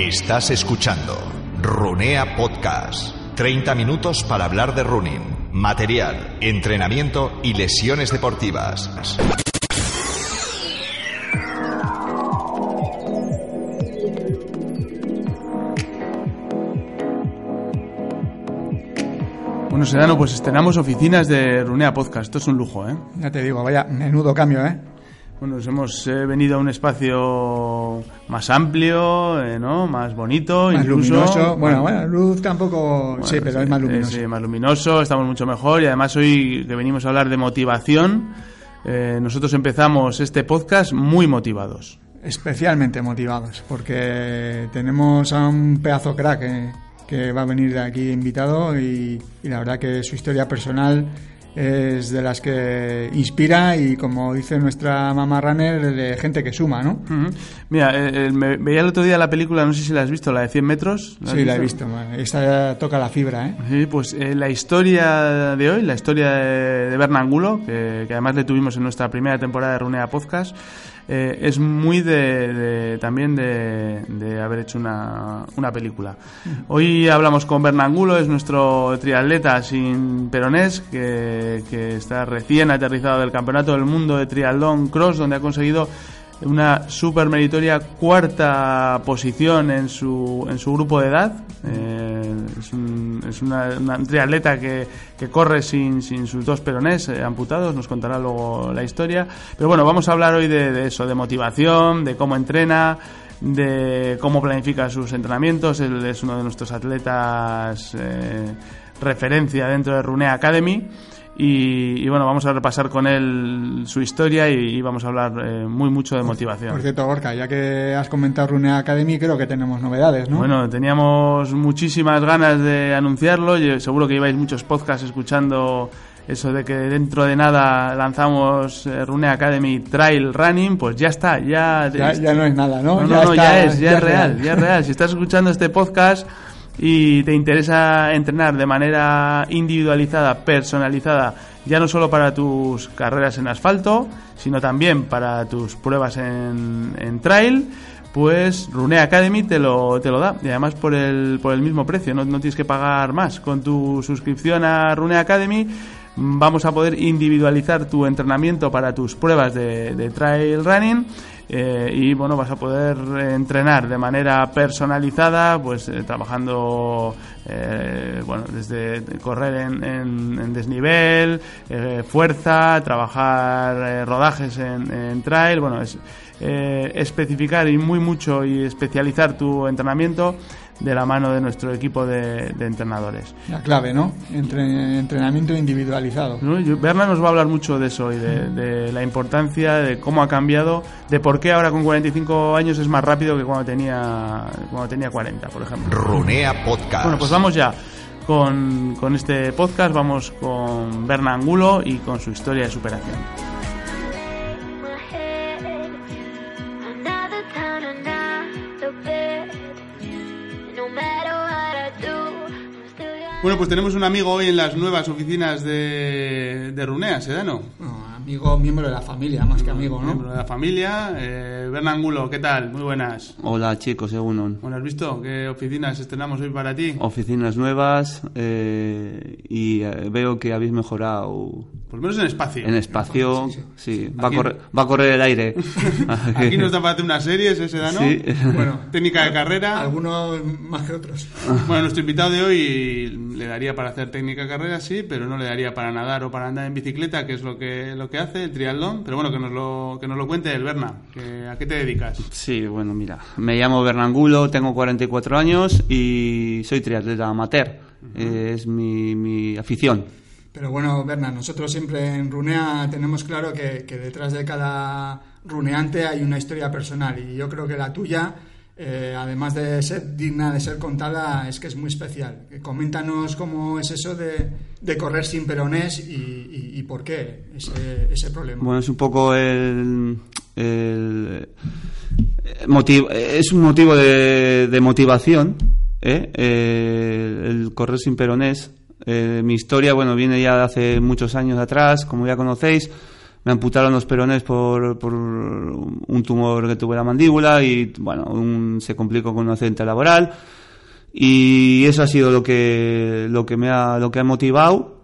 Estás escuchando Runea Podcast. 30 minutos para hablar de running, material, entrenamiento y lesiones deportivas. Bueno, Sedano, pues estrenamos oficinas de Runea Podcast. Esto es un lujo, ¿eh? Ya te digo, vaya menudo cambio, ¿eh? Bueno, nos hemos eh, venido a un espacio más amplio, eh, ¿no? Más bonito, Más incluso. luminoso. Bueno, bueno, luz tampoco. sí, Bueno, pero es más luminoso. sí, más luminoso, estamos mucho mejor y además hoy que venimos a hablar de motivación, eh, nosotros empezamos este podcast muy motivados. Especialmente motivados, porque tenemos a un pedazo crack eh, que va a venir de aquí invitado y, y la verdad que su historia personal es de las que inspira y como dice nuestra mamá runner, de gente que suma, ¿no? Ujú. Mira, eh, eh, me veía el otro día la película, no sé si la has visto, la de 100 metros. has Sí, la he visto. Esta toca la fibra, ¿eh? Sí, pues eh, la historia de hoy, la historia de, de Berna Angulo, que, que además le tuvimos en nuestra primera temporada de Runea Podcast, eh, es muy de, de- también de, de haber hecho una, una película. Hoy hablamos con Berna Angulo, es nuestro triatleta sin peronés, que, que está recién aterrizado del Campeonato del Mundo de Triatlón Cross, donde ha conseguido una super meritoria cuarta posición en su, en su grupo de edad. Eh, es un, es una, una- un triatleta que, que corre sin, sin sus dos peronés eh, amputados, nos contará luego la historia. Pero bueno, vamos a hablar hoy de, de eso, de motivación, de cómo entrena, de cómo planifica sus entrenamientos. Él es uno de nuestros atletas eh, referencia dentro de Runea Academy. Y, y bueno, vamos a repasar con él su historia y, y vamos a hablar eh, muy mucho de motivación. Por cierto, Gorka, ya que has comentado Runea Academy, creo que tenemos novedades, ¿no? Bueno, teníamos muchísimas ganas de anunciarlo. y seguro que lleváis muchos podcasts escuchando eso de que dentro de nada lanzamos eh, Rune Academy Trail Running. Pues ya está, ya. ya, ya no es nada, ¿no? No, no, ya, no, está- ya es, ya, es real, ya es real. Si estás escuchando este podcast y te interesa entrenar de manera individualizada, personalizada, ya no solo para tus carreras en asfalto, sino también para tus pruebas en, en trail, pues Rune Academy te lo, te lo da. Y además por el, por el mismo precio, no, no tienes que pagar más. Con tu suscripción a Rune Academy vamos a poder individualizar tu entrenamiento para tus pruebas de, de trail running eh, y bueno vas a poder eh, entrenar de manera personalizada pues eh, trabajando eh, bueno desde correr en, en- en desnivel eh, fuerza trabajar rodajes en, en trail bueno es especificar y muy mucho y especializar tu entrenamiento de la mano de nuestro equipo de- de entrenadores La clave, ¿no? Entre- entrenamiento individualizado. ¿no? Berna nos va a hablar mucho de eso hoy, de, de la importancia, de cómo ha cambiado, de por qué ahora con 45 años es más rápido que cuando tenía, cuando tenía 40, por ejemplo. Runea Podcast. Bueno, pues vamos ya con, con este podcast, vamos con Berna Angulo y con su historia de superación. Bueno, pues tenemos un amigo hoy en las nuevas oficinas de, de Runea, Sedano. No, amigo, miembro de la familia, más que amigo, Miembro ¿no? de la familia. Eh, Berna Angulo, ¿qué tal? Muy buenas. Hola chicos, según Bueno, ¿has visto qué oficinas estrenamos hoy para ti? oficinas nuevas eh, y eh, veo que habéis mejorado Por lo menos en espacio. en espacio. Sí, va, a correr, va a correr el aire. Aquí nos da para hacer unas series, ese da, ¿no? Sí. Bueno, Técnica de carrera. algunos más que otros. Bueno, nuestro invitado de hoy le daría para hacer técnica de carrera, sí, pero no le daría para nadar o para andar en bicicleta, que es lo que, lo que hace, el triatlón. Pero bueno, que nos lo, que nos lo cuente el Berna. Que, ¿A qué te dedicas? Sí, bueno, mira, me llamo Bernangulo, tengo 44 años y soy triatleta amateur. Eh, es mi, mi afición. Pero bueno, Berna, nosotros siempre en Runea tenemos claro que, que detrás de cada runeante hay una historia personal y yo creo que la tuya, eh, además de ser digna de ser contada, es que es muy especial. Coméntanos cómo es eso de, de correr sin peronés y, y- por qué ese, ese problema. Bueno, es un poco el, el motivo, es un motivo de, de motivación, ¿eh? Eh, el correr sin peronés. Eh, mi historia, bueno, viene ya de hace muchos años atrás, como ya conocéis. Me amputaron los perones por, por un tumor que tuve la mandíbula y, bueno, un- se complicó con un accidente laboral. Y eso ha sido lo que, lo que me ha, lo que ha motivado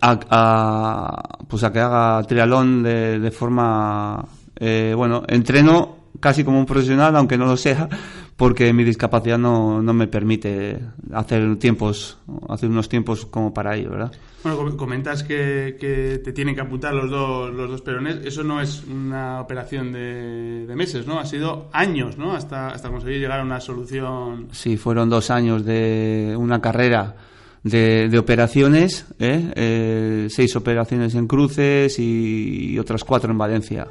a, pues a que haga triatlón de, de forma, eh, bueno, entreno casi como un profesional, aunque no lo sea, porque mi discapacidad no, no me permite hacer tiempos, hacer unos tiempos como para ello, ¿verdad? Bueno, com- comentas que, que te tienen que amputar los dos, los dos perones. Eso no es una operación de, de meses, ¿no? Ha sido años, ¿no? Hasta, hasta conseguir llegar a una solución. Sí, fueron dos años de una carrera de, de operaciones, ¿eh? Eh, seis operaciones en cruces y, y otras cuatro en Valencia.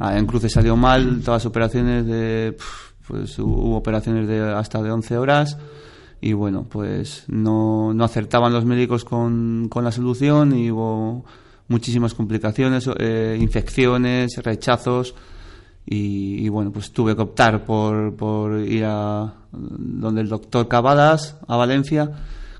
Ah, en cruces salió mal, todas las operaciones de, pf, pues hubo operaciones de hasta de 11 horas y bueno, pues no, no acertaban los médicos con, con la solución y hubo muchísimas complicaciones, eh, infecciones, rechazos y, y, bueno, pues tuve que optar por, por ir a donde el doctor Cavadas, a Valencia,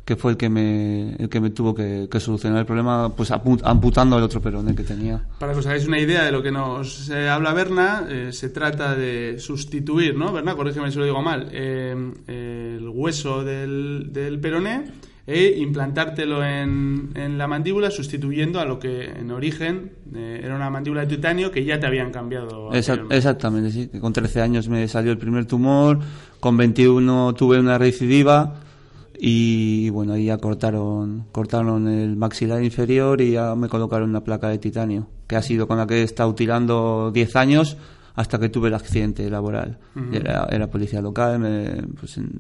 que fue el que me, el que me tuvo que, que solucionar el problema, pues amputando el otro peroné que tenía. Para que os hagáis una idea de lo que nos eh, habla Berna, eh, se trata de sustituir, ¿no? Berna, corrígeme si lo digo mal, eh, el hueso del, del peroné e implantártelo en, en la mandíbula sustituyendo a lo que en origen eh, era una mandíbula de titanio que ya te habían cambiado. Anteriormente. exactamente, sí. Con 13 años me salió el primer tumor, con 21 tuve una recidiva y bueno, ahí ya cortaron, cortaron el maxilar inferior y ya me colocaron una placa de titanio, que ha sido con la que he estado tirando 10 años hasta que tuve el accidente laboral. era, era policía local, me- pues en,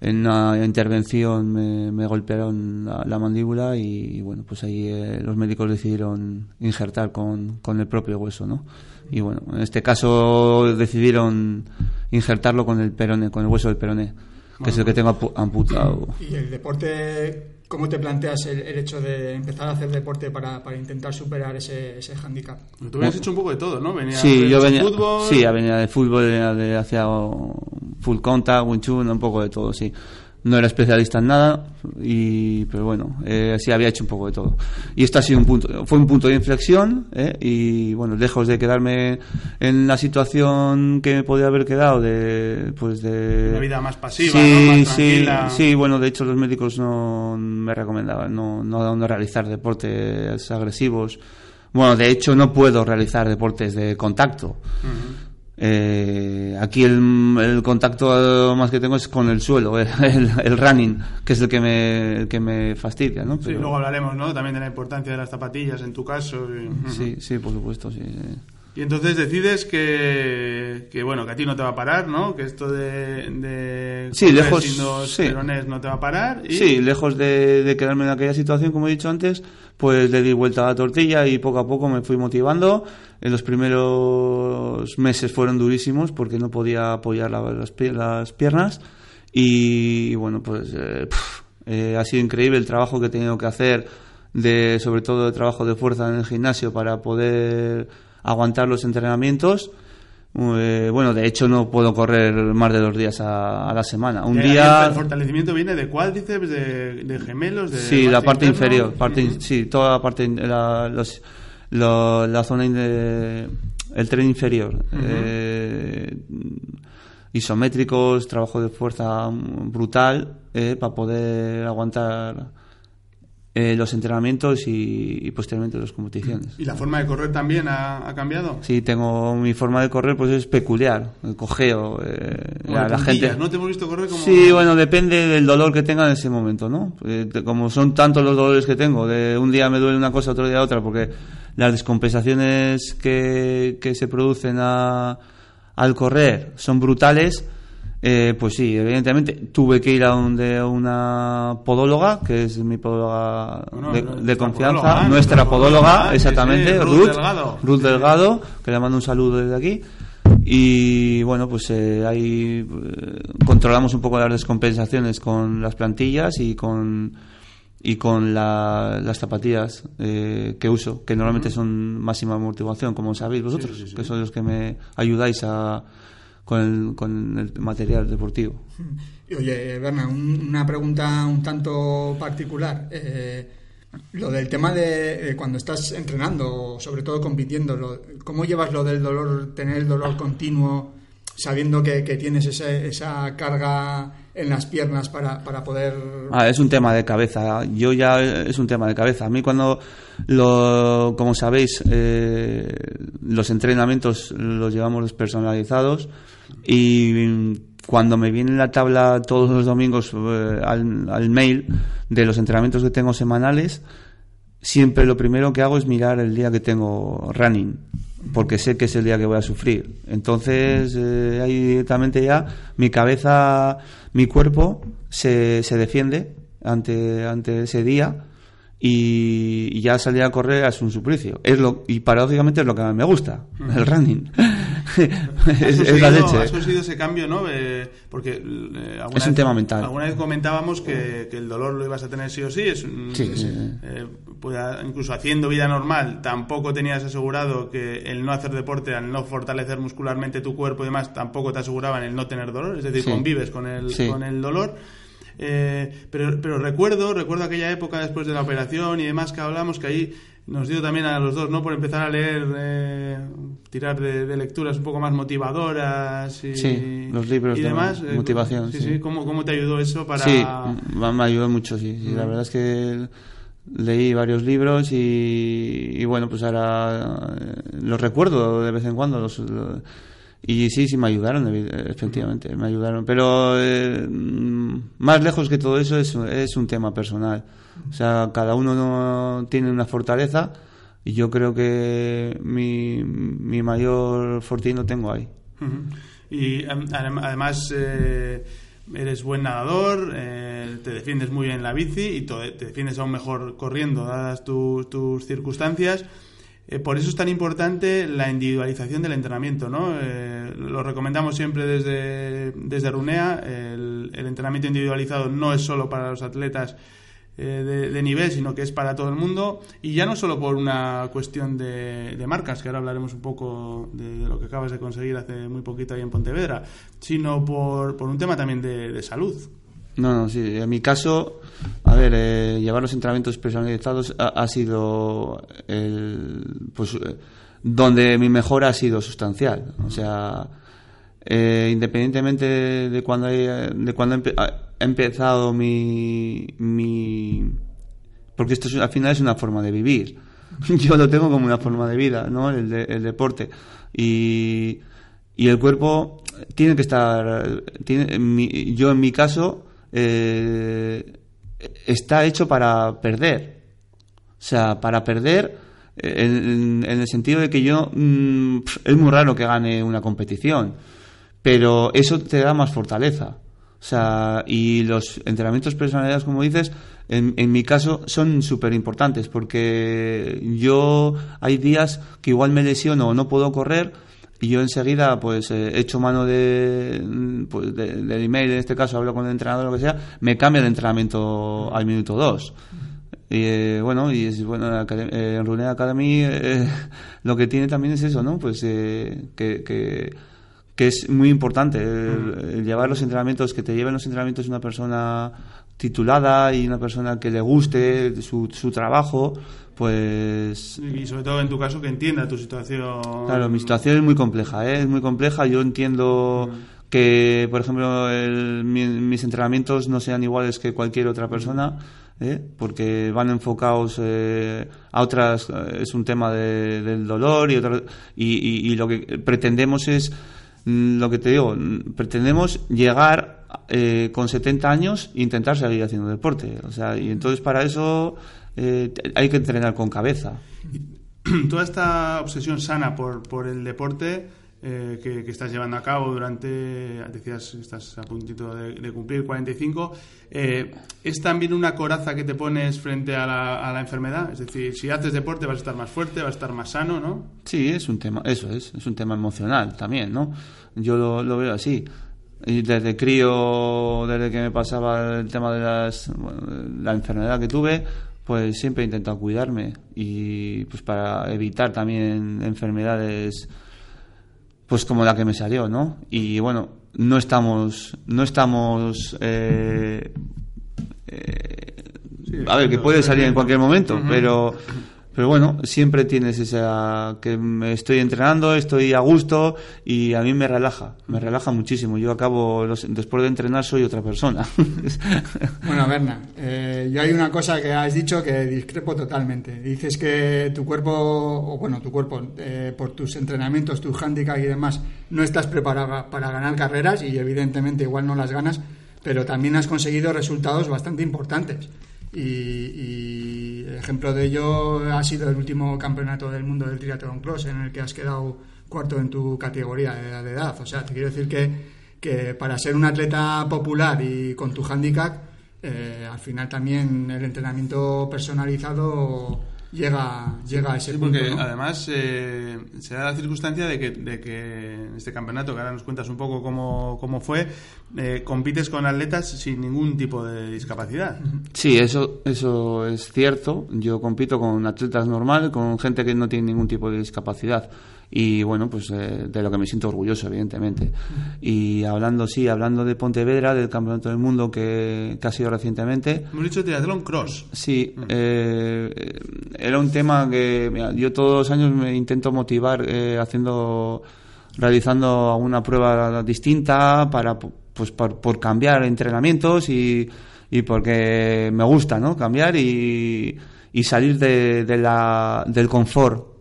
en una intervención me, me golpearon la, la mandíbula y, bueno, pues ahí eh, los médicos decidieron injertar con, con el propio hueso, ¿no? Y bueno, en este caso decidieron injertarlo con el peroné, con el hueso del peroné, que es el que tengo amputado. ¿Y el deporte, cómo te planteas el, el hecho de empezar a hacer deporte para, para intentar superar ese, ese hándicap? Tú habías hecho un poco de todo, ¿no? Venía Sí, yo de venía, fútbol, sí, venía de fútbol, venía de hacia full contact, Wing Chun, un poco de todo, sí. No era especialista en nada, y, pero bueno, eh, sí había hecho un poco de todo. Y esto ha sido un punto, fue un punto de inflexión, eh, y bueno, lejos de quedarme en la situación que me podía haber quedado de, pues de... Una vida más pasiva, sí, ¿no? Más sí, tranquila. sí, bueno, de hecho los médicos no me recomendaban no, no, no realizar deportes agresivos. Bueno, de hecho no puedo realizar deportes de contacto. Eh, aquí el, el contacto más que tengo es con el suelo, el, el- el running, que es el que me, el que me fastidia, ¿no? Sí, Pero- luego hablaremos, ¿no? También de la importancia de las zapatillas en tu caso. y- sí, sí, por supuesto, sí. sí. Y entonces decides que, que, bueno, que a ti no te va a parar, ¿no? Que esto de, de Sí, lejos, sin dos sí. perones no te va a parar. Y, Sí, lejos de, de quedarme en aquella situación, como he dicho antes, pues le di vuelta a la tortilla y poco a poco me fui motivando. En los primeros meses fueron durísimos porque no podía apoyar la- las, las piernas y bueno, pues eh, eh, ha sido increíble el trabajo que he tenido que hacer, de, sobre todo de trabajo de fuerza en el gimnasio para poder aguantar los entrenamientos. Eh, bueno, de hecho no puedo correr más de dos días a, a la semana. Un ahí día... El fortalecimiento viene de cuádriceps, de, de gemelos, de. Sí, la parte interno. inferior, parte, sí, toda la parte, la, los, lo- la zona de- el tren inferior, eh, isométricos, trabajo de fuerza brutal eh, para poder aguantar eh, los entrenamientos y, y posteriormente las competiciones. ¿Y la forma de correr también ha, ha cambiado? Sí, tengo mi forma de correr, pues es peculiar, el cojeo, eh, la, la gente. ¿no? Te hemos visto correr como. Sí, bueno, depende del dolor que tenga en ese momento, ¿no? Eh, como son tantos los dolores que tengo, de un día me duele una cosa, otro día otra, porque las descompensaciones que, que se producen a- al correr son brutales. Eh, pues sí, evidentemente tuve que ir a donde una podóloga, que es mi podóloga Bueno, de, de confianza, podóloga, nuestra podóloga, exactamente, sí, Ruth Ruth, Delgado. Ruth Delgado, que le mando un saludo desde aquí. Y bueno, pues eh, ahí eh, controlamos un poco las descompensaciones con las plantillas y con y con la- las zapatillas eh, que uso, que normalmente son máxima amortiguación, como sabéis vosotros, que sois los que me ayudáis a, con, el, con el material deportivo. Y Oye, Berna, un- una pregunta un tanto particular. Eh, lo del tema de eh, cuando estás entrenando, sobre todo compitiendo, ¿cómo llevas lo del dolor, tener el dolor continuo, sabiendo que, que tienes ese- esa carga en las piernas para, para poder... Ah, es un tema de cabeza. Yo ya es un tema de cabeza. A mí cuando, lo, como sabéis, eh, los entrenamientos los llevamos personalizados y cuando me viene la tabla todos los domingos eh, al, al mail de los entrenamientos que tengo semanales, siempre lo primero que hago es mirar el día que tengo running, porque sé que es el día que voy a sufrir. Entonces, eh, ahí directamente ya mi cabeza, mi cuerpo se, se defiende ante, ante ese día y, y ya salir a correr es un suplicio. Es lo, y paradójicamente es lo que más me gusta, el running. Es, es la conseguido- leche. Has conseguido ese cambio, ¿no? Eh, porque eh, alguna Es un vez- tema mental. Alguna vez comentábamos que, que el dolor lo ibas a tener sí o sí. Es, Sí, es- sí. eh, pueda- incluso haciendo vida normal, tampoco tenías asegurado que el no hacer deporte, al no fortalecer muscularmente tu cuerpo y demás, tampoco te aseguraban el no tener dolor. Es decir, Sí. convives con el, con el dolor. Eh, pero, pero recuerdo, recuerdo aquella época después de la operación y demás que hablamos que ahí nos dio también a los dos, ¿no? Por empezar a leer, eh, tirar de, de lecturas un poco más motivadoras y, Sí, los libros y de demás. eh, motivación, Sí, sí. sí. ¿Cómo, ¿Cómo te ayudó eso para...? Sí, me ayudó mucho, sí. sí. La verdad es que leí varios libros y, y bueno, pues ahora eh, los recuerdo de vez en cuando. Los, lo- y sí, sí, me ayudaron, evi- efectivamente, me ayudaron. Pero eh, mm, más lejos que todo eso es, es un tema personal. O sea, cada uno no tiene una fortaleza y yo creo que mi, mayor fortín lo tengo ahí. Y además eh, eres buen nadador, eh, te defiendes muy bien en la bici y te defiendes aún mejor corriendo, dadas tu- tus circunstancias. Eh, por eso es tan importante la individualización del entrenamiento, ¿no? Lo recomendamos siempre desde, desde Runea. El, entrenamiento individualizado no es solo para los atletas de, de nivel, sino que es para todo el mundo. Y ya no solo por una cuestión de, marcas, que ahora hablaremos un poco de, lo que acabas de conseguir hace muy poquito ahí en Pontevedra, sino por, por un tema también de, salud. No, no, sí. En mi caso, a ver, eh, llevar los entrenamientos personalizados ha, sido el, pues, eh, donde mi mejora ha sido sustancial. O sea, eh, independientemente de cuando, he, de cuando he empezado mi, mi, porque esto es- al final es una forma de vivir. Yo lo tengo como una forma de vida, ¿no? El, de- el deporte. Y, y el cuerpo tiene que estar, tiene, en mi- yo en mi caso, eh, está hecho para perder. O sea, para perder en, el sentido de que yo, mm, pf, es muy raro que gane una competición, pero eso te da más fortaleza. O sea, y los entrenamientos personalizados, como dices, en, en mi caso son súper importantes porque yo hay días que igual me lesiono o no puedo correr y yo enseguida pues eh, echo mano de, mm, pues, de- del email, en este caso hablo con el entrenador o lo que sea, me cambia de entrenamiento al minuto 2. Y eh, bueno, y es bueno, eh, en Academy eh, lo que tiene también es eso, ¿no? Pues eh, que, que, que es muy importante el, el llevar los entrenamientos, que te lleven los entrenamientos una persona titulada y una persona que le guste su, su trabajo, pues Y sobre todo en tu caso que entienda tu situación. Claro, mi situación es muy compleja, ¿eh? es muy compleja. Yo entiendo que, por ejemplo, el- mi- mis entrenamientos no sean iguales que cualquier otra persona, ¿eh? porque van enfocados eh, a otras. eh, Es un tema de- del dolor y, otra- y, y- y lo que pretendemos es, lo que te digo, mm, pretendemos llegar eh, con 70 años e intentar seguir haciendo deporte. O sea, y entonces para eso eh, hay que entrenar con cabeza. toda esta obsesión sana por, por el deporte eh, que, que estás llevando a cabo durante, decías, estás a puntito de, de cumplir 45, eh, ¿es también una coraza que te pones frente a la, a la enfermedad? Es decir, si haces deporte vas a estar más fuerte, vas a estar más sano, ¿no? Sí, es un tema, eso es, es un tema emocional también, ¿no? Yo lo, lo veo así. Y desde crío, desde que me pasaba el tema de las, bueno, la enfermedad que tuve, pues siempre he intentado cuidarme y pues para evitar también enfermedades pues como la que me salió, ¿no? Y bueno, no estamos, no estamos, eh, eh, a ver, que puede salir en cualquier momento, pero, pero bueno, siempre tienes esa, que me estoy entrenando, estoy a gusto y a mí me relaja, me relaja muchísimo. Yo acabo, los- después de entrenar soy otra persona. Bueno, Berna, eh, yo hay una cosa que has dicho que discrepo totalmente. Dices que tu cuerpo, o bueno, tu cuerpo, eh, por tus entrenamientos, tu handicap y demás, no estás preparado para ganar carreras y evidentemente igual no las ganas, pero también has conseguido resultados bastante importantes. Y, y ejemplo de ello ha sido el último campeonato del mundo del triatlón cross en el que has quedado cuarto en tu categoría de, edad. O sea, te quiero decir que, que para ser un atleta popular y con tu handicap, eh, al final también el entrenamiento personalizado llega, llega a ese Sí, punto. porque ¿no? además eh, se da la circunstancia de que, de que en este campeonato, que ahora nos cuentas un poco cómo, cómo fue, eh, compites con atletas sin ningún tipo de discapacidad. Sí, eso, eso es cierto. Yo compito con atletas normales, con gente que no tiene ningún tipo de discapacidad. Y bueno, pues eh, de lo que me siento orgulloso, evidentemente. Y hablando, sí, hablando de Pontevedra, del Campeonato del Mundo que, que ha sido recientemente, Hemos dicho triatlón cross. Sí, eh, era un tema que mira, yo todos los años me intento motivar eh, haciendo, realizando alguna prueba distinta para, pues, por, por cambiar entrenamientos y, y porque me gusta, ¿no? Cambiar y, y salir de, de la, del confort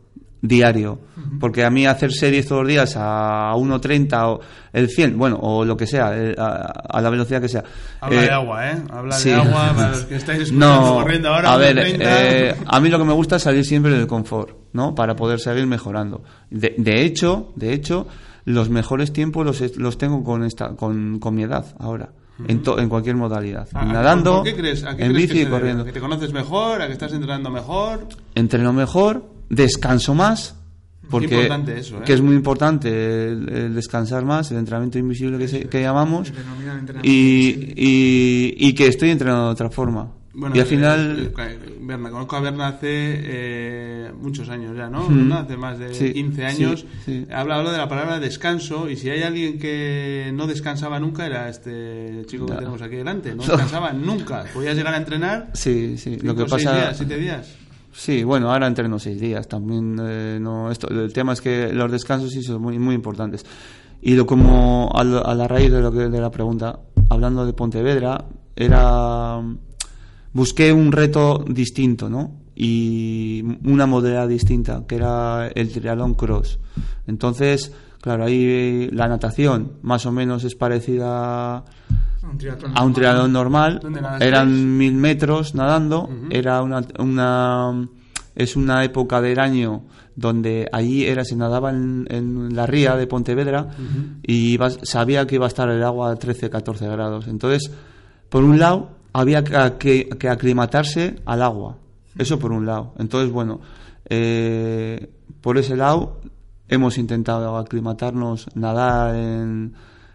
diario. Porque a mí hacer series todos los días a 1.30 o el 100, bueno, o lo que sea, eh, a, a la velocidad que sea. Habla Eh, de agua, ¿eh? Habla sí. de agua para los que estáis escuchando No, corriendo ahora. a ver, 1.30. eh, a mí lo que me gusta es salir siempre del confort, ¿no? Para poder seguir mejorando. De, de hecho, de hecho, los mejores tiempos los, los tengo con esta, con, con mi edad ahora, en, to- en cualquier modalidad, ¿A- a- nadando, ¿por qué crees? ¿A qué en crees bici y se corriendo. ¿A que te conoces mejor? ¿A que estás entrenando mejor? Entreno mejor, descanso más. Porque importante eso, ¿eh? que es muy importante el, el descansar más, el entrenamiento invisible que, se- que llamamos, y, y, y que estoy entrenando de otra forma. Bueno, y al eh, final, eh, Berna, conozco a Berna hace eh, muchos años ya, ¿no? Mm. ¿No? Hace más de Sí, 15 sí, años. sí. Habla, habla de la palabra descanso y si hay alguien que no descansaba nunca era este chico que tenemos aquí delante. No descansaba nunca. Podías llegar a entrenar sí, sí, lo que pasa... días, siete días. Sí, bueno, ahora entreno seis días. También eh, no, esto, el tema es que los descansos sí son muy, muy importantes. Y lo como a, a la raíz de lo que de la pregunta, hablando de Pontevedra, era busqué un reto distinto, ¿no? Y una modalidad distinta, que era el triatlón cross. Entonces, claro, ahí la natación más o menos es parecida Un triatlón a un triatlón normal. Eran mil metros nadando. Era una, una es una época del año donde allí era se nadaba en, en la ría de Pontevedra y sabía que iba a estar el agua a 13, 14 grados. Entonces, por un lado, había que aclimatarse al agua. Eso por un lado. Entonces, bueno, eh, por ese lado hemos intentado aclimatarnos, nadar en,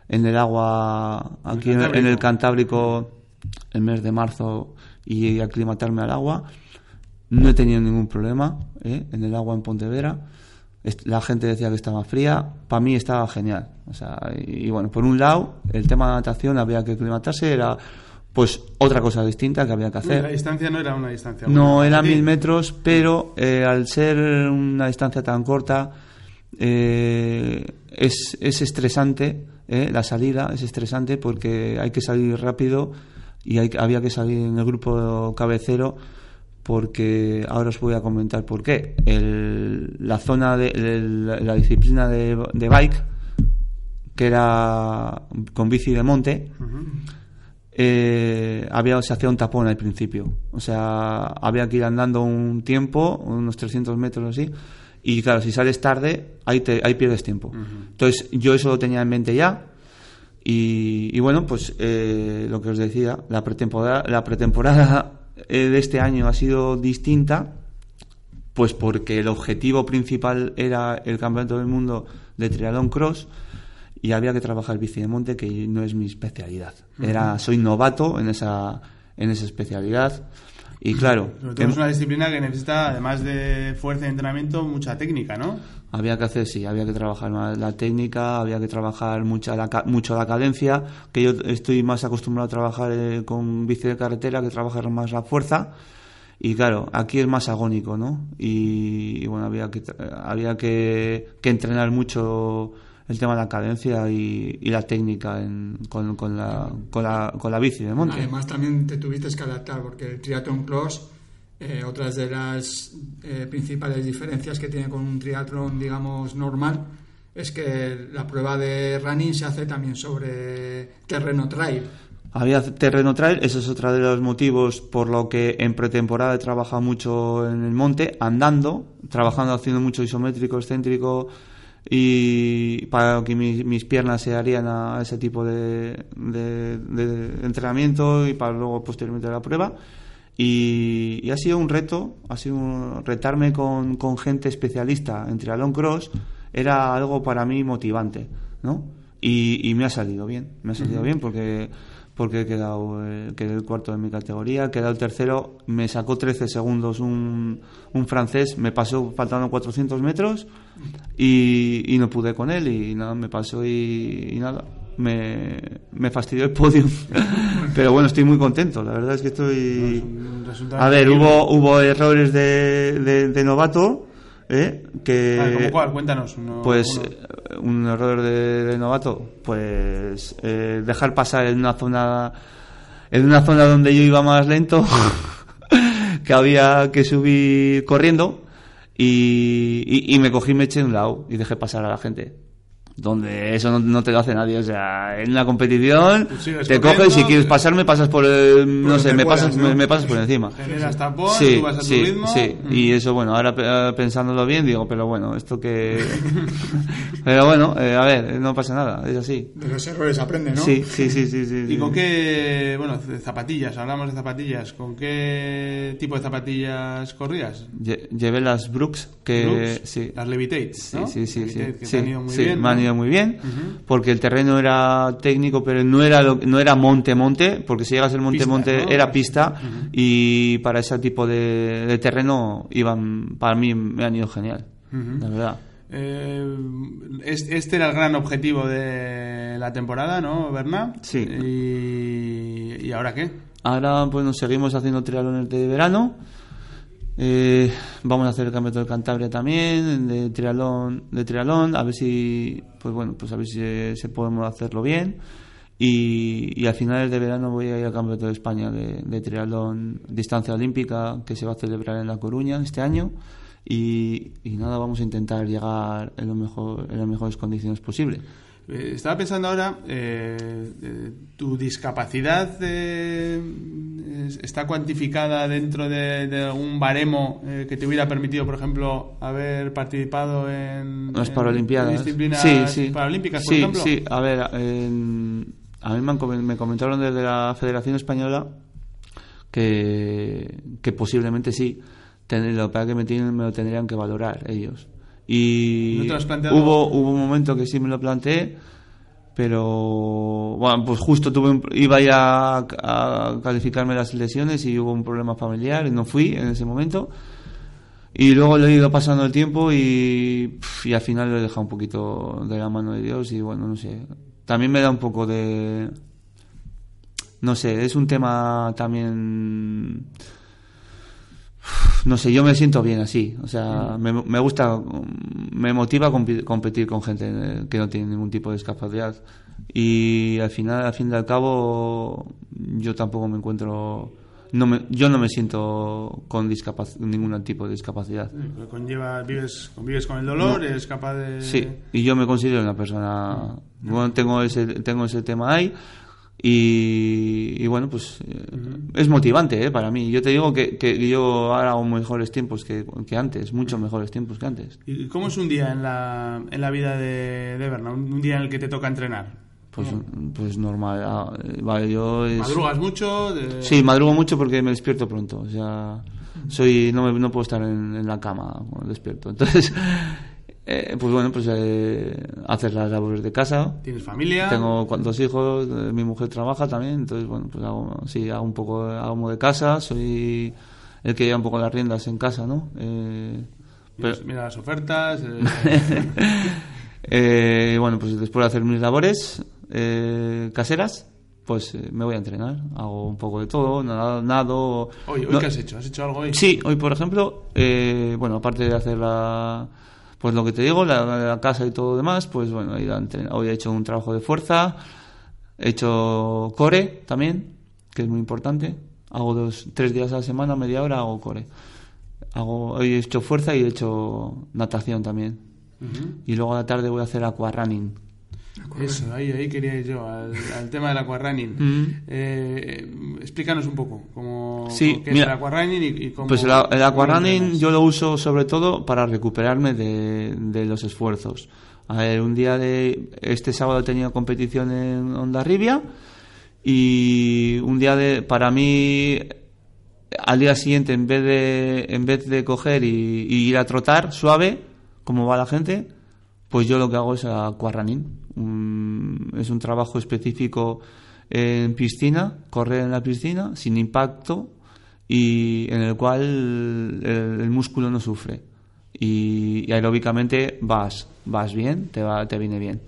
en el agua aquí en, en el Cantábrico el mes de marzo y aclimatarme al agua. No he tenido ningún problema ¿eh? en el agua en Pontevedra. La gente decía que estaba fría, para mí estaba genial. O sea, y, y bueno, por un lado, el tema de natación había que aclimatarse, era pues otra cosa distinta que había que hacer. La distancia no era una distancia. No buena. eran Sí. mil metros, pero eh, al ser una distancia tan corta, eh, es, es estresante, eh, la salida es estresante porque hay que salir rápido y hay, había que salir en el grupo cabecero porque ahora os voy a comentar por qué. El- la zona de el- la disciplina de, de bike, que era con bici de monte, eh, había, se hacía un tapón al principio. O sea, había que ir andando un tiempo, unos 300 metros así, y claro, si sales tarde, ahí, te, ahí pierdes tiempo. Entonces, yo eso lo tenía en mente ya. Y, y bueno, pues eh, lo que os decía, la pretemporada, la pretemporada eh, de este año ha sido distinta, pues porque el objetivo principal era el campeonato del mundo de triatlón cross y había que trabajar bici de monte, que no es mi especialidad. Era, soy novato en esa, en esa especialidad. Y claro, Sobre todo em- es una disciplina que necesita, además de fuerza y entrenamiento, mucha técnica, ¿no? Había que hacer, sí, había que trabajar más la técnica, había que trabajar mucha la, mucho la cadencia, que yo estoy más acostumbrado a trabajar eh, con bici de carretera que trabajar más la fuerza. Y claro, aquí es más agónico, ¿no? Y, y bueno, había que, había que, que entrenar mucho el tema de la cadencia y, y la técnica en- con, con, la, con, la, con la bici de monte. Además, también te tuviste que adaptar porque el triatlón cross, eh, otras de las eh, principales diferencias que tiene con un triatlón, digamos, normal, es que la prueba de running se hace también sobre terreno trail. Había terreno trail, ese es otro de los motivos por lo que en pretemporada he trabajado mucho en el monte, andando, trabajando haciendo mucho isométrico, excéntrico y para que mi- mis piernas se harían a ese tipo de, de- de entrenamiento y para luego posteriormente la prueba. Y, y ha sido un reto, ha sido un- retarme con, con gente especialista en triatlón cross, era algo para mí motivante, ¿no? Y, y me ha salido bien, me ha salido bien porque porque he quedado eh, quedé el cuarto de mi categoría, he quedado el tercero, me sacó 13 segundos un, un francés, me pasó faltando 400 metros y, y no pude con él y nada, me pasó y, y nada, me, me fastidió el podio. Pero bueno, estoy muy contento, la verdad es que estoy... A ver, hubo, hubo errores de, de, de novato, ¿eh? que... Ah, ¿Cómo cuál? Cuéntanos. uno- Pues uno. eh, un error de, de novato, pues eh, dejar pasar en una zona en una zona donde yo iba más lento, que había que subir corriendo y, y, y me cogí y me eché de un lado y dejé pasar a la gente. Donde eso no, no te lo hace nadie, o sea, en una competición te coges, si quieres pasarme pasas por el, no sé, me pasas, ¿no? me, me pasas por encima. Generas tapón, Sí, tú vas a tu sí, ritmo. sí. Mm. Y eso, bueno, ahora eh, pensándolo bien, digo, pero bueno, esto que. pero bueno, eh, a ver, no pasa nada, es así. De los errores aprende, ¿no? Sí, sí, sí, sí. sí, ¿Y con qué, bueno, zapatillas, hablamos de zapatillas, ¿con qué tipo de zapatillas corrías? Lle- Llevé las Brooks, que. Brooks, Sí. Las Levitate, Sí, ¿no? sí, sí, sí. Levitate, que te han ido muy bien. Muy bien, porque el terreno era técnico, pero no era lo- no era monte-monte, porque si llegas al monte-monte Pista, ¿no? era pista, y para ese tipo de, de terreno iban, para mí me han ido genial, la verdad. Eh, es- este era el gran objetivo de la temporada, ¿no, Berna? Sí. ¿Y, y ahora qué? Ahora pues nos seguimos haciendo triatlones de verano. Eh, vamos a hacer el campeonato de Cantabria también de triatlón, de triatlón, a ver si pues bueno, pues a ver si eh, se podemos hacerlo bien. Y, y a finales de verano voy a ir al campeonato de España de, de triatlón distancia olímpica que se va a celebrar en La Coruña este año. Y, y nada, vamos a intentar llegar en, lo mejor, en las mejores condiciones posibles. Eh, estaba pensando ahora, eh, eh, ¿tu discapacidad eh, es- está cuantificada dentro de, de algún baremo que te hubiera permitido, por ejemplo, haber participado en, Las en Paralimpiadas. disciplinas sí, sí. paralímpicas, por sí, ejemplo? Sí, a ver, a mí me, han comen- me comentaron desde la Federación Española que, que posiblemente sí. Lo que me, tienen- me lo tendrían que valorar ellos. Y hubo, hubo un momento que sí me lo planteé, pero bueno, pues justo tuve un- iba ya a, a calificarme las lesiones y hubo un problema familiar y no fui en ese momento. Y luego le he ido pasando el tiempo y, y al final lo he dejado un poquito de la mano de Dios y bueno, no sé. También me da un poco de... No sé, es un tema también... No sé, yo me siento bien así. O sea, me, me gusta, me motiva compi- competir con gente eh, que no tiene ningún tipo de discapacidad. Y al final, al fin y al cabo, yo tampoco me encuentro. No me, yo no me siento con ningún tipo de discapacidad. Sí, Conlleva, vives, convives con el dolor, eres capaz de... Sí, y yo me considero una persona. Bueno, tengo ese, tengo ese tema ahí. Y, y bueno, pues eh, es motivante ¿eh? para mí. Yo te digo que, que yo ahora hago mejores tiempos que, que antes, muchos mejores tiempos que antes. ¿Y cómo es un día en la, en la vida de, de Berna? Un día en el que te toca entrenar. Pues, pues normal. ah, vale, yo es- ¿Madrugas mucho? De- Sí, madrugo mucho porque me despierto pronto. O sea, soy no, me- no puedo estar en, en la cama cuando despierto. Entonces, eh, pues bueno, pues eh, hacer las labores de casa. ¿Tienes familia? Tengo dos hijos, eh, mi mujer trabaja también, entonces bueno, pues hago, sí, hago un poco hago de casa, soy el que lleva un poco las riendas en casa, ¿no? Eh, pero- Mira, las ofertas. eh, Eh, bueno, pues después de hacer mis labores eh, caseras, pues eh, me voy a entrenar. Hago un poco de todo, nado. nado Hoy, hoy no- ¿qué has hecho? ¿Has hecho algo hoy? Sí, hoy por ejemplo, eh, bueno, aparte de hacer la, pues lo que te digo, la, la casa y todo lo demás, pues bueno, he ido hoy he hecho un trabajo de fuerza, he hecho core también, que es muy importante. Hago dos, tres días a la semana, media hora hago core. Hago, hoy he hecho fuerza y he hecho natación también. Y luego a la tarde voy a hacer aquarunning. Eso, ahí, ahí quería ir yo, al, al tema del aquarunning. Mm. Eh, explícanos un poco cómo, Sí, qué mira, es el aquarunning y, y cómo. Pues el, el aquarunning yo lo uso sobre todo para recuperarme de, de los esfuerzos. A ver, un día de este sábado he tenido competición en Ondarribia y un día de para mí al día siguiente en vez de en vez de coger y, y ir a trotar suave como va la gente pues yo lo que hago es aquarunning Un- es un trabajo específico en piscina correr en la piscina sin impacto y en el cual el, el músculo no sufre. Y, y aeróbicamente vas vas bien te va te viene bien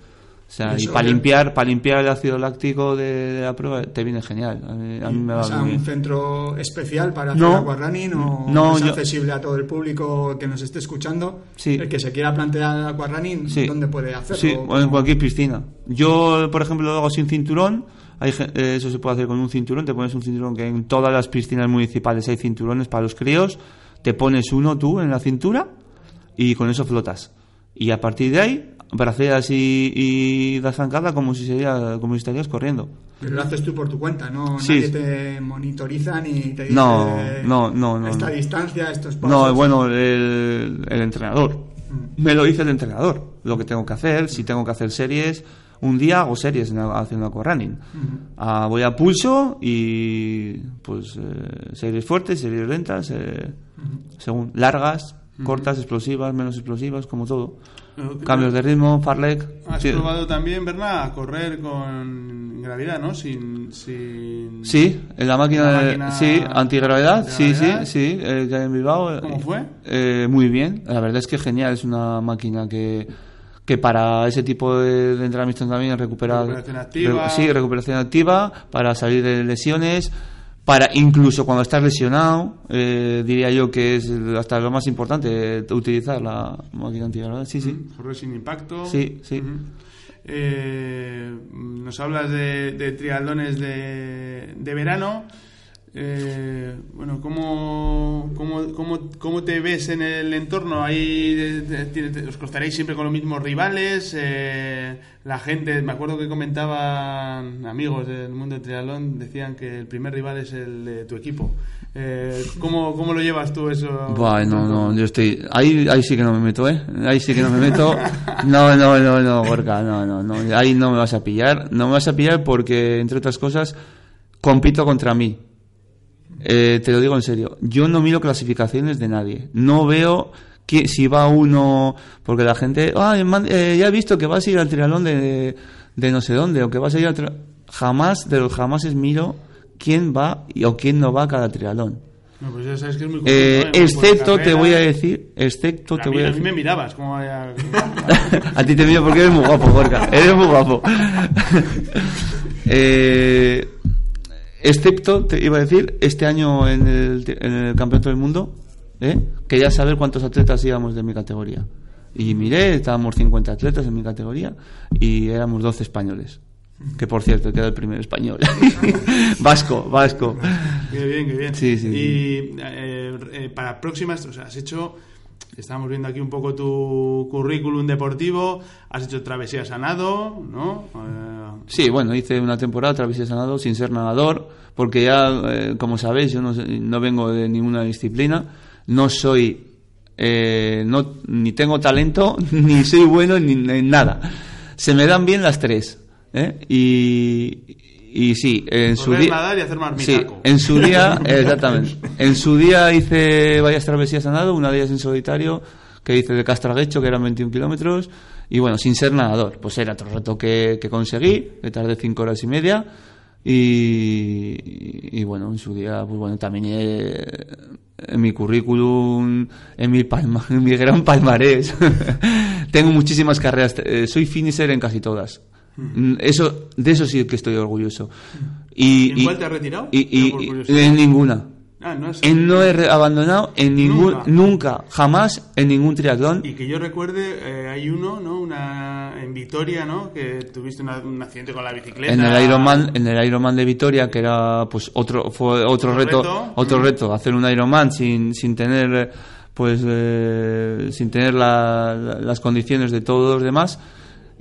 o sea, y para limpiar para limpiar el ácido láctico de, de la prueba te viene genial a mí, a mí me va ¿Vas a muy un centro especial para hacer No. aquarunning o No, es yo- accesible a todo el público que nos esté escuchando? Sí. El que se quiera plantear aquarunning, Sí. ¿dónde puede hacerlo? Sí, o en cualquier piscina. Yo, por ejemplo, lo hago sin cinturón. Hay, eh, eso se puede hacer con un cinturón. Te pones un cinturón que en todas las piscinas municipales hay cinturones para los críos. Te pones uno tú en la cintura y con eso flotas. Y a partir de ahí, braceas y, y das zancada como si, sería, como si estarías corriendo. Pero lo haces tú por tu cuenta, ¿no? Sí. Nadie te monitoriza ni te dice No, no, no, esta no. distancia, estos pasos. No, bueno, el, el entrenador. Me lo dice el entrenador. Lo que tengo que hacer, si tengo que hacer series, un día hago series en- haciendo aquarunning. Ah, voy a pulso y pues eh, series fuertes, series lentas, eh, según largas, cortas, explosivas, menos explosivas, como todo. Cambios de ritmo, farlek. Has sí. probado también, Berna, a correr con gravedad, ¿no? Sin. sin... Sí, en la máquina, La de- máquina sí, antigravedad, sí, sí, antigravedad. sí, eh, que hay en Bilbao. eh, ¿Cómo fue? eh, muy bien, la verdad es que genial, es una máquina que, que para ese tipo de, de entrenamientos también recupera Recuperación activa. re- sí, recuperación activa, para salir de lesiones, para incluso cuando estás lesionado, eh, diría yo que es hasta lo más importante eh, utilizar la máquina antigravedad, sí, sí. Correr sin impacto. Sí, sí. Eh, nos hablas de, de triatlones de, de verano. Eh, bueno, ¿cómo, cómo, cómo, cómo te ves en el entorno? Ahí ¿Os costaréis siempre con los mismos rivales? Eh, la gente, me acuerdo que comentaban amigos del mundo del triatlón, decían que el primer rival es el de tu equipo. Eh, ¿cómo, ¿Cómo lo llevas tú eso? Buah, no, no, yo estoy. Ahí, ahí sí que no me meto, ¿eh? Ahí sí que no me meto. No, no, no, no, Gorka, no, no, no. Ahí no me vas a pillar. No me vas a pillar porque, entre otras cosas, compito contra mí. Eh, te lo digo en serio. Yo no miro clasificaciones de nadie. No veo que, si va uno. Porque la gente. Eh, ya he visto que vas a ir al triatlón de, de no sé dónde. O que vas a ir al triatlón. Jamás, de los jamases miro quién va y, o quién no va a cada triatlón. No, pues ya sabes que es muy Eh, complicado, ¿eh? Excepto, te voy a decir, excepto, A te mí, voy a a mí decir. me mirabas, como vaya- a ti te miro porque eres muy guapo, Gorka. Eres muy guapo. eh, excepto, te iba a decir, este año en el, en el Campeonato del Mundo, ¿eh? quería saber cuántos atletas íbamos de mi categoría. Y miré, estábamos 50 atletas en mi categoría y éramos 12 españoles. Que por cierto, queda el primer español. vasco, vasco. Qué bien, qué bien. Sí, sí, Y eh, eh, para próximas, o sea, has hecho, estamos viendo aquí un poco tu currículum deportivo, has hecho travesías a nado, ¿no? Eh, Sí, bueno, hice una temporada travesía de nado sin ser nadador, porque ya, eh, como sabéis, yo no, no vengo de ninguna disciplina, no soy, eh, no, ni tengo talento, ni soy bueno, ni, nada. Se me dan bien las tres. Y, y sí, en su día... nadar y hacer Sí, en su día, exactamente. En su día hice varias travesías a nado, una de ellas en solitario, que hice de Castraguecho, que eran 21 kilómetros, y bueno, sin ser nadador. Pues era otro reto que, que conseguí, que tardé 5 horas y media, y, y bueno, en su día, pues bueno, también eh, en mi currículum, en mi, palma, en mi gran palmarés, tengo muchísimas carreras, eh, soy finisher en casi todas. Mm, Eso, de eso sí que estoy orgulloso. Y, ¿En cuál te has retirado? y- y- en ninguna. Ah, no es- En no he abandonado en ningún, Nunca. nunca, jamás en ningún triatlón. Y que yo recuerde, eh, hay uno, ¿no? Una en Vitoria, ¿no? Que tuviste una- un accidente con la bicicleta. En el Ironman, en el Ironman de Vitoria, que era pues otro, fue otro Otro reto, reto. otro Mm. reto, hacer un Ironman sin, sin tener, pues, eh, sin tener la- las condiciones de todos los demás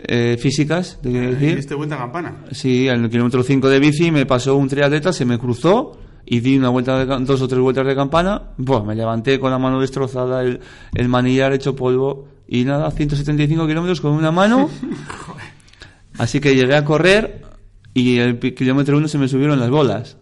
eh, físicas, Y decir. diste vuelta a campana. Sí, el kilómetro 5 de bici me pasó un triatleta, se me cruzó y di una vuelta de dos o tres vueltas de campana. Buah, me levanté con la mano destrozada, el, el manillar hecho polvo y nada, 175 kilómetros con una mano. Así que llegué a correr y el kilómetro 1 se me subieron las bolas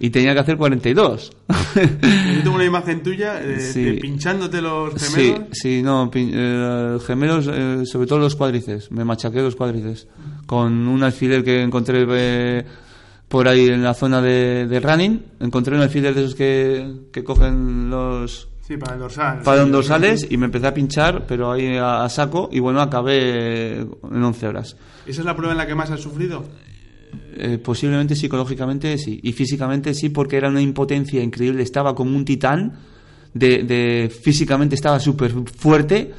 y tenía que hacer 42. Yo tengo una imagen tuya eh, Sí. de pinchándote los gemelos. sí, no, pin- eh, gemelos, eh, sobre todo los cuádriceps, me machaqué los cuádriceps con un alfiler que encontré por ahí en la zona de, de running, encontré un alfiler de esos que, que cogen los Sí, para el dorsal. para dorsales y me empecé a pinchar, pero ahí a, a saco y bueno, acabé en 11 horas. ¿Esa es la prueba en la que más has sufrido? Eh, posiblemente psicológicamente sí y físicamente sí porque era una impotencia increíble estaba como un titán de, físicamente estaba súper fuerte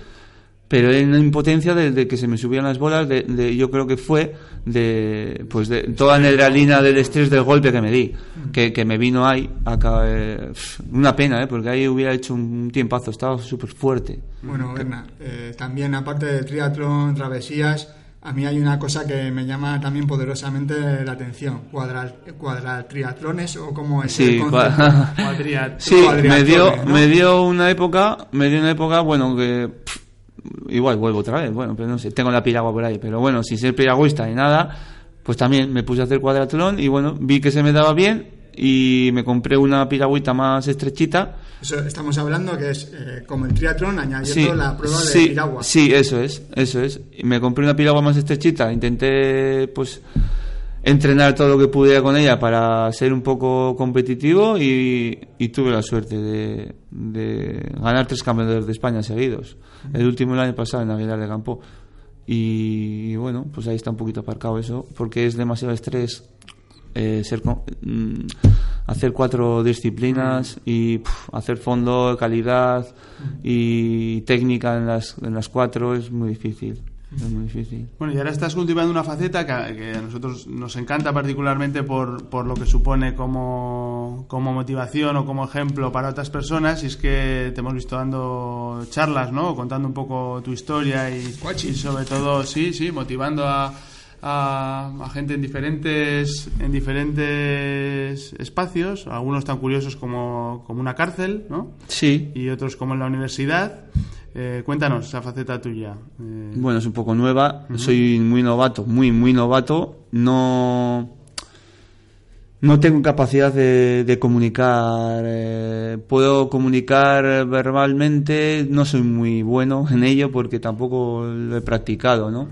pero era una impotencia de, de que se me subían las bolas de, yo creo que fue de pues de toda la adrenalina del estrés del golpe que me di que, que me vino ahí acá, eh, una pena ¿eh? porque ahí hubiera hecho un tiempazo estaba súper fuerte Bueno, Berna, eh, también aparte de triatlón, travesías, a mí hay una cosa que me llama también poderosamente la atención. Cuadratriatlones o cómo es Sí, el concepto. Cuadriat. Sí, me dio, me dio una época, me dio una época, bueno, que pff, igual vuelvo otra vez, bueno, pero no sé, tengo la piragua por ahí, pero bueno, sin ser piragüista ni nada, pues también me puse a hacer cuadratlón y bueno, vi que se me daba bien y me compré una piragüita más estrechita. Eso estamos hablando que es eh, como el triatlón añadiendo Sí, la prueba de sí, piragua. sí, eso es, eso es. Y me compré una piragua más estrechita, intenté pues entrenar todo lo que pudiera con ella para ser un poco competitivo y, y tuve la suerte de, de ganar tres campeonatos de España seguidos. El último el año pasado en Aguilar de Campo. Y, bueno, pues ahí está un poquito aparcado eso, porque es demasiado estrés eh, ser mm, hacer cuatro disciplinas y puf, hacer fondo, calidad y técnica en las, en las cuatro es muy difícil. Es muy difícil. Bueno, y ahora estás cultivando una faceta que a, que a nosotros nos encanta particularmente por, por lo que supone como, como motivación o como ejemplo para otras personas y es que te hemos visto dando charlas, ¿no? Contando un poco tu historia y, y sobre todo, sí, sí, motivando a, a, a gente en diferentes, en diferentes espacios, algunos tan curiosos como, como una cárcel, ¿no? Sí, Y otros como en la universidad. Eh, cuéntanos esa faceta tuya. Eh, bueno, es un poco nueva. Soy muy novato, muy, muy novato. No. No tengo capacidad de, de comunicar. eh, puedo comunicar verbalmente. No soy muy bueno en ello porque tampoco lo he practicado, ¿no?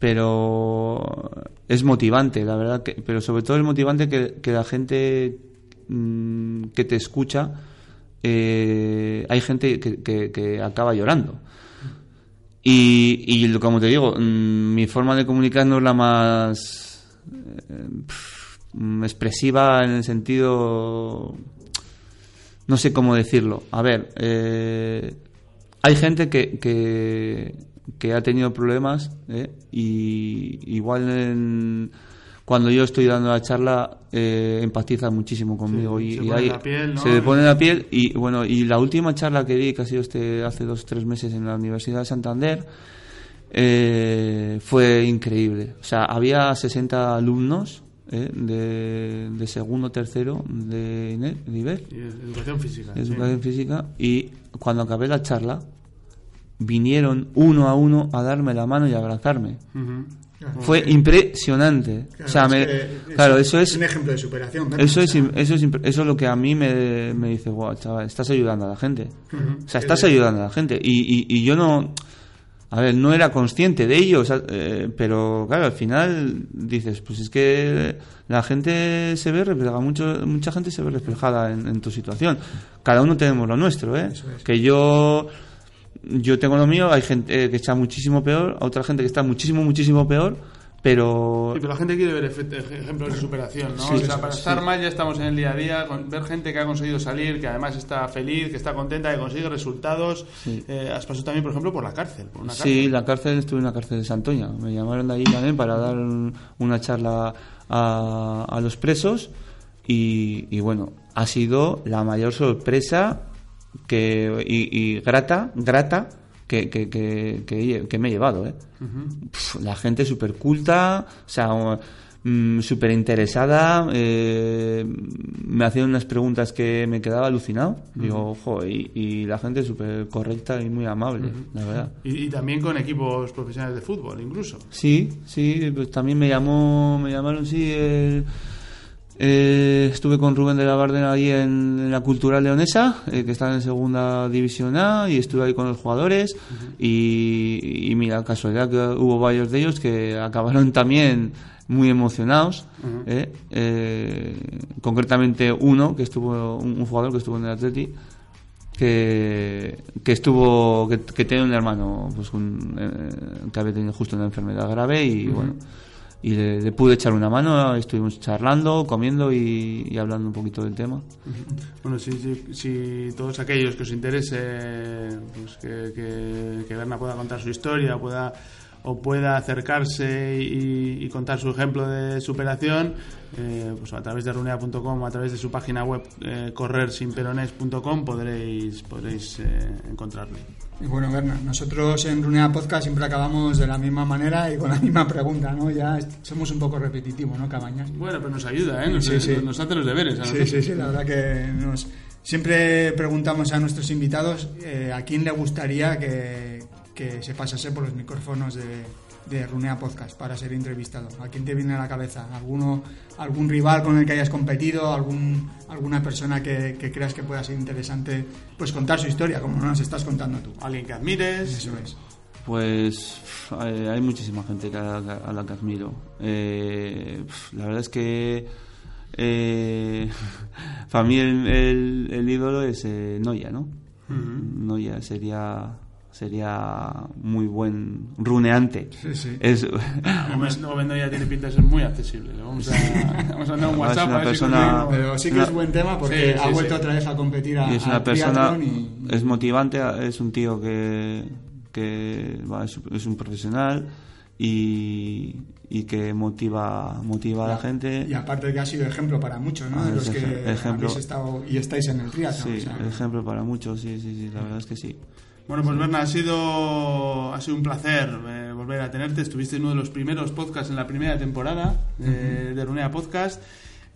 Pero es motivante, la verdad. Que, pero sobre todo es motivante que, que la gente mm, que te escucha. eh, hay gente que, que- acaba llorando. Y, y como te digo, mm, mi forma de comunicar no es la más eh, expresiva en el sentido... No sé cómo decirlo. A ver, eh, hay gente que, que, ha tenido problemas ¿eh? y igual en- cuando yo estoy dando la charla eh, empatiza muchísimo conmigo Sí, y, se y la piel, ¿no? se le pone la piel y bueno y la última charla que di que ha sido este hace dos tres meses en la Universidad de Santander eh, fue increíble. O sea, había 60 alumnos eh, de, de segundo, tercero de nivel, Y educación física. de sí. educación física, y cuando acabé la charla, vinieron uno a uno a darme la mano y a abrazarme. Fue impresionante. o sea, Claro, me- es que claro, eso es un ejemplo de superación. ¿verdad? eso es, eso es, eso es lo que a mí me, me dice, wow, chaval, estás ayudando a la gente. O sea, estás ayudando a la gente. Y, y, y yo no, a ver, no era consciente de ello, o sea, eh, pero claro, al final dices, pues es que la gente se ve reflejada, mucho, mucha gente se ve reflejada en, en tu situación. Cada uno tenemos lo nuestro, ¿eh? Eso es. Que yo, yo tengo lo mío, hay gente que está muchísimo peor, otra gente que está muchísimo, muchísimo peor, pero... Sí, pero la gente quiere ver ejemplos de superación, ¿no? Sí, o sea, para sí. estar mal ya estamos en el día a día, ver gente que ha conseguido salir, que además está feliz, que está contenta, que consigue resultados. Eh, has pasado también, por ejemplo, por la cárcel. Por una Sí, la cárcel, estuve en la cárcel de Santoña. Me llamaron de allí también para dar un- una charla a, a los presos y, y bueno, ha sido la mayor sorpresa que, y, y grata, grata que, que, que, que- me he llevado. ¿eh? La gente súper culta, o sea, súper interesada, eh, me hacían unas preguntas que me quedaba alucinado. Digo, ojo, y, y la gente súper correcta y muy amable, la verdad. Y, y también con equipos profesionales de fútbol, incluso. Sí, sí, pues también me llamó, me llamaron, sí, el- eh, estuve con Rubén de la Barden ahí en, en la Cultural Leonesa, eh, que está en segunda división A, y estuve ahí con los jugadores, y, y mira, casualidad que hubo varios de ellos que acabaron también muy emocionados, eh, eh, concretamente uno, que estuvo, un, un jugador que estuvo en el Atleti, que, que estuvo que, que tiene un hermano pues un, eh, que había tenido justo una enfermedad grave y bueno y le, pude echar una mano estuvimos charlando comiendo y, hablando un poquito del tema Bueno, si, si, todos aquellos que os interese pues que, que, pueda contar su historia, pueda o pueda acercarse y, contar su ejemplo de superación, eh, pues a través de runea.com a través de su página web eh, corrersinperones.com podréis, podréis eh, encontrarle. Y bueno, Berna, nosotros en Runea Podcast siempre acabamos de la misma manera y con la misma pregunta, ¿no? Ya somos un poco repetitivos, ¿no, Cabañas? Bueno, pero nos ayuda, ¿eh? Nos, Sí, sí. nos hace los deberes. a Sí, sí, sí, la verdad que nos siempre preguntamos a nuestros invitados eh, a quién le gustaría que, que se pasase por los micrófonos de, de Runea Podcast para ser entrevistado. ¿A quién te viene a la cabeza? ¿Alguno, ¿Algún rival con el que hayas competido? ¿Algún, ¿Alguna persona que, que creas que pueda ser interesante pues contar su historia, como nos estás contando tú? Alguien que admires. Eso es. pues pf, hay, hay muchísima gente que a, la, a la que admiro Eh, la verdad es que eh, para mí el, el- el ídolo es eh, Noya no Noya sería sería muy buen runeante Sí, sí. es Además, no, Bendo ya tiene pinta de ser muy accesible. Le vamos a, vamos a mandar un Es WhatsApp una a ver si persona- Pero sí que es buen tema porque Sí, ha vuelto sí. otra vez a competir a, y es a una persona y- es motivante es un tío que que va, es, un profesional y, y que motiva motiva a la gente Y aparte de que ha sido ejemplo para muchos, ¿no? Ah, de los que ejemplo. habéis estado y estáis en el triatlón. sí o sea, ejemplo para muchos sí sí sí la verdad es que sí Bueno, pues Berna, ha sido, ha sido un placer eh, volver a tenerte. Estuviste en uno de los primeros podcasts en la primera temporada eh, de Runea Podcast.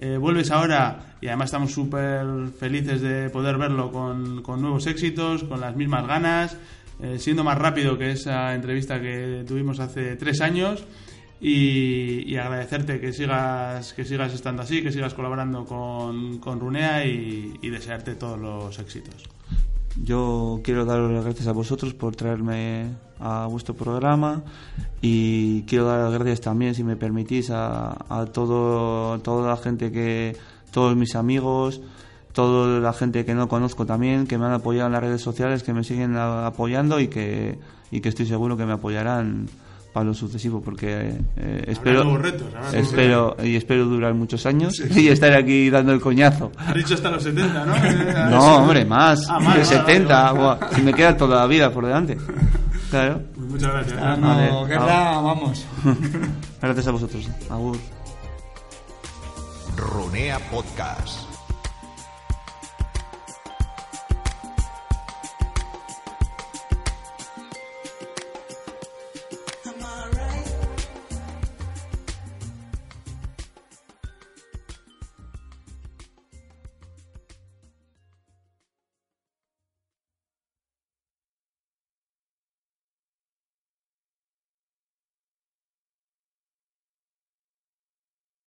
Eh, vuelves ahora y además estamos súper felices de poder verlo con, con nuevos éxitos, con las mismas ganas, siendo más rápido que esa entrevista que tuvimos hace tres años. Y, y agradecerte que sigas que sigas estando así, que sigas colaborando con, con Runea y, y desearte todos los éxitos. Yo quiero daros las gracias a vosotros por traerme a vuestro programa y quiero dar las gracias también, si me permitís, a, a todo, toda la gente que, todos mis amigos, toda la gente que no conozco también, que me han apoyado en las redes sociales, que me siguen apoyando y que, y que estoy seguro que me apoyarán para lo sucesivo, porque eh, espero, nuevos retos, espero y espero durar muchos años y estar aquí dando el coñazo. Has dicho hasta los 70, ¿no? No, hombre, más. Ah, más, de más, 70. vale, vale. buah, si me queda toda la vida por delante. Claro. Pues muchas gracias. Ah, no, Vale, guerra, vamos. Gracias a vosotros. Agur. Runea Podcast.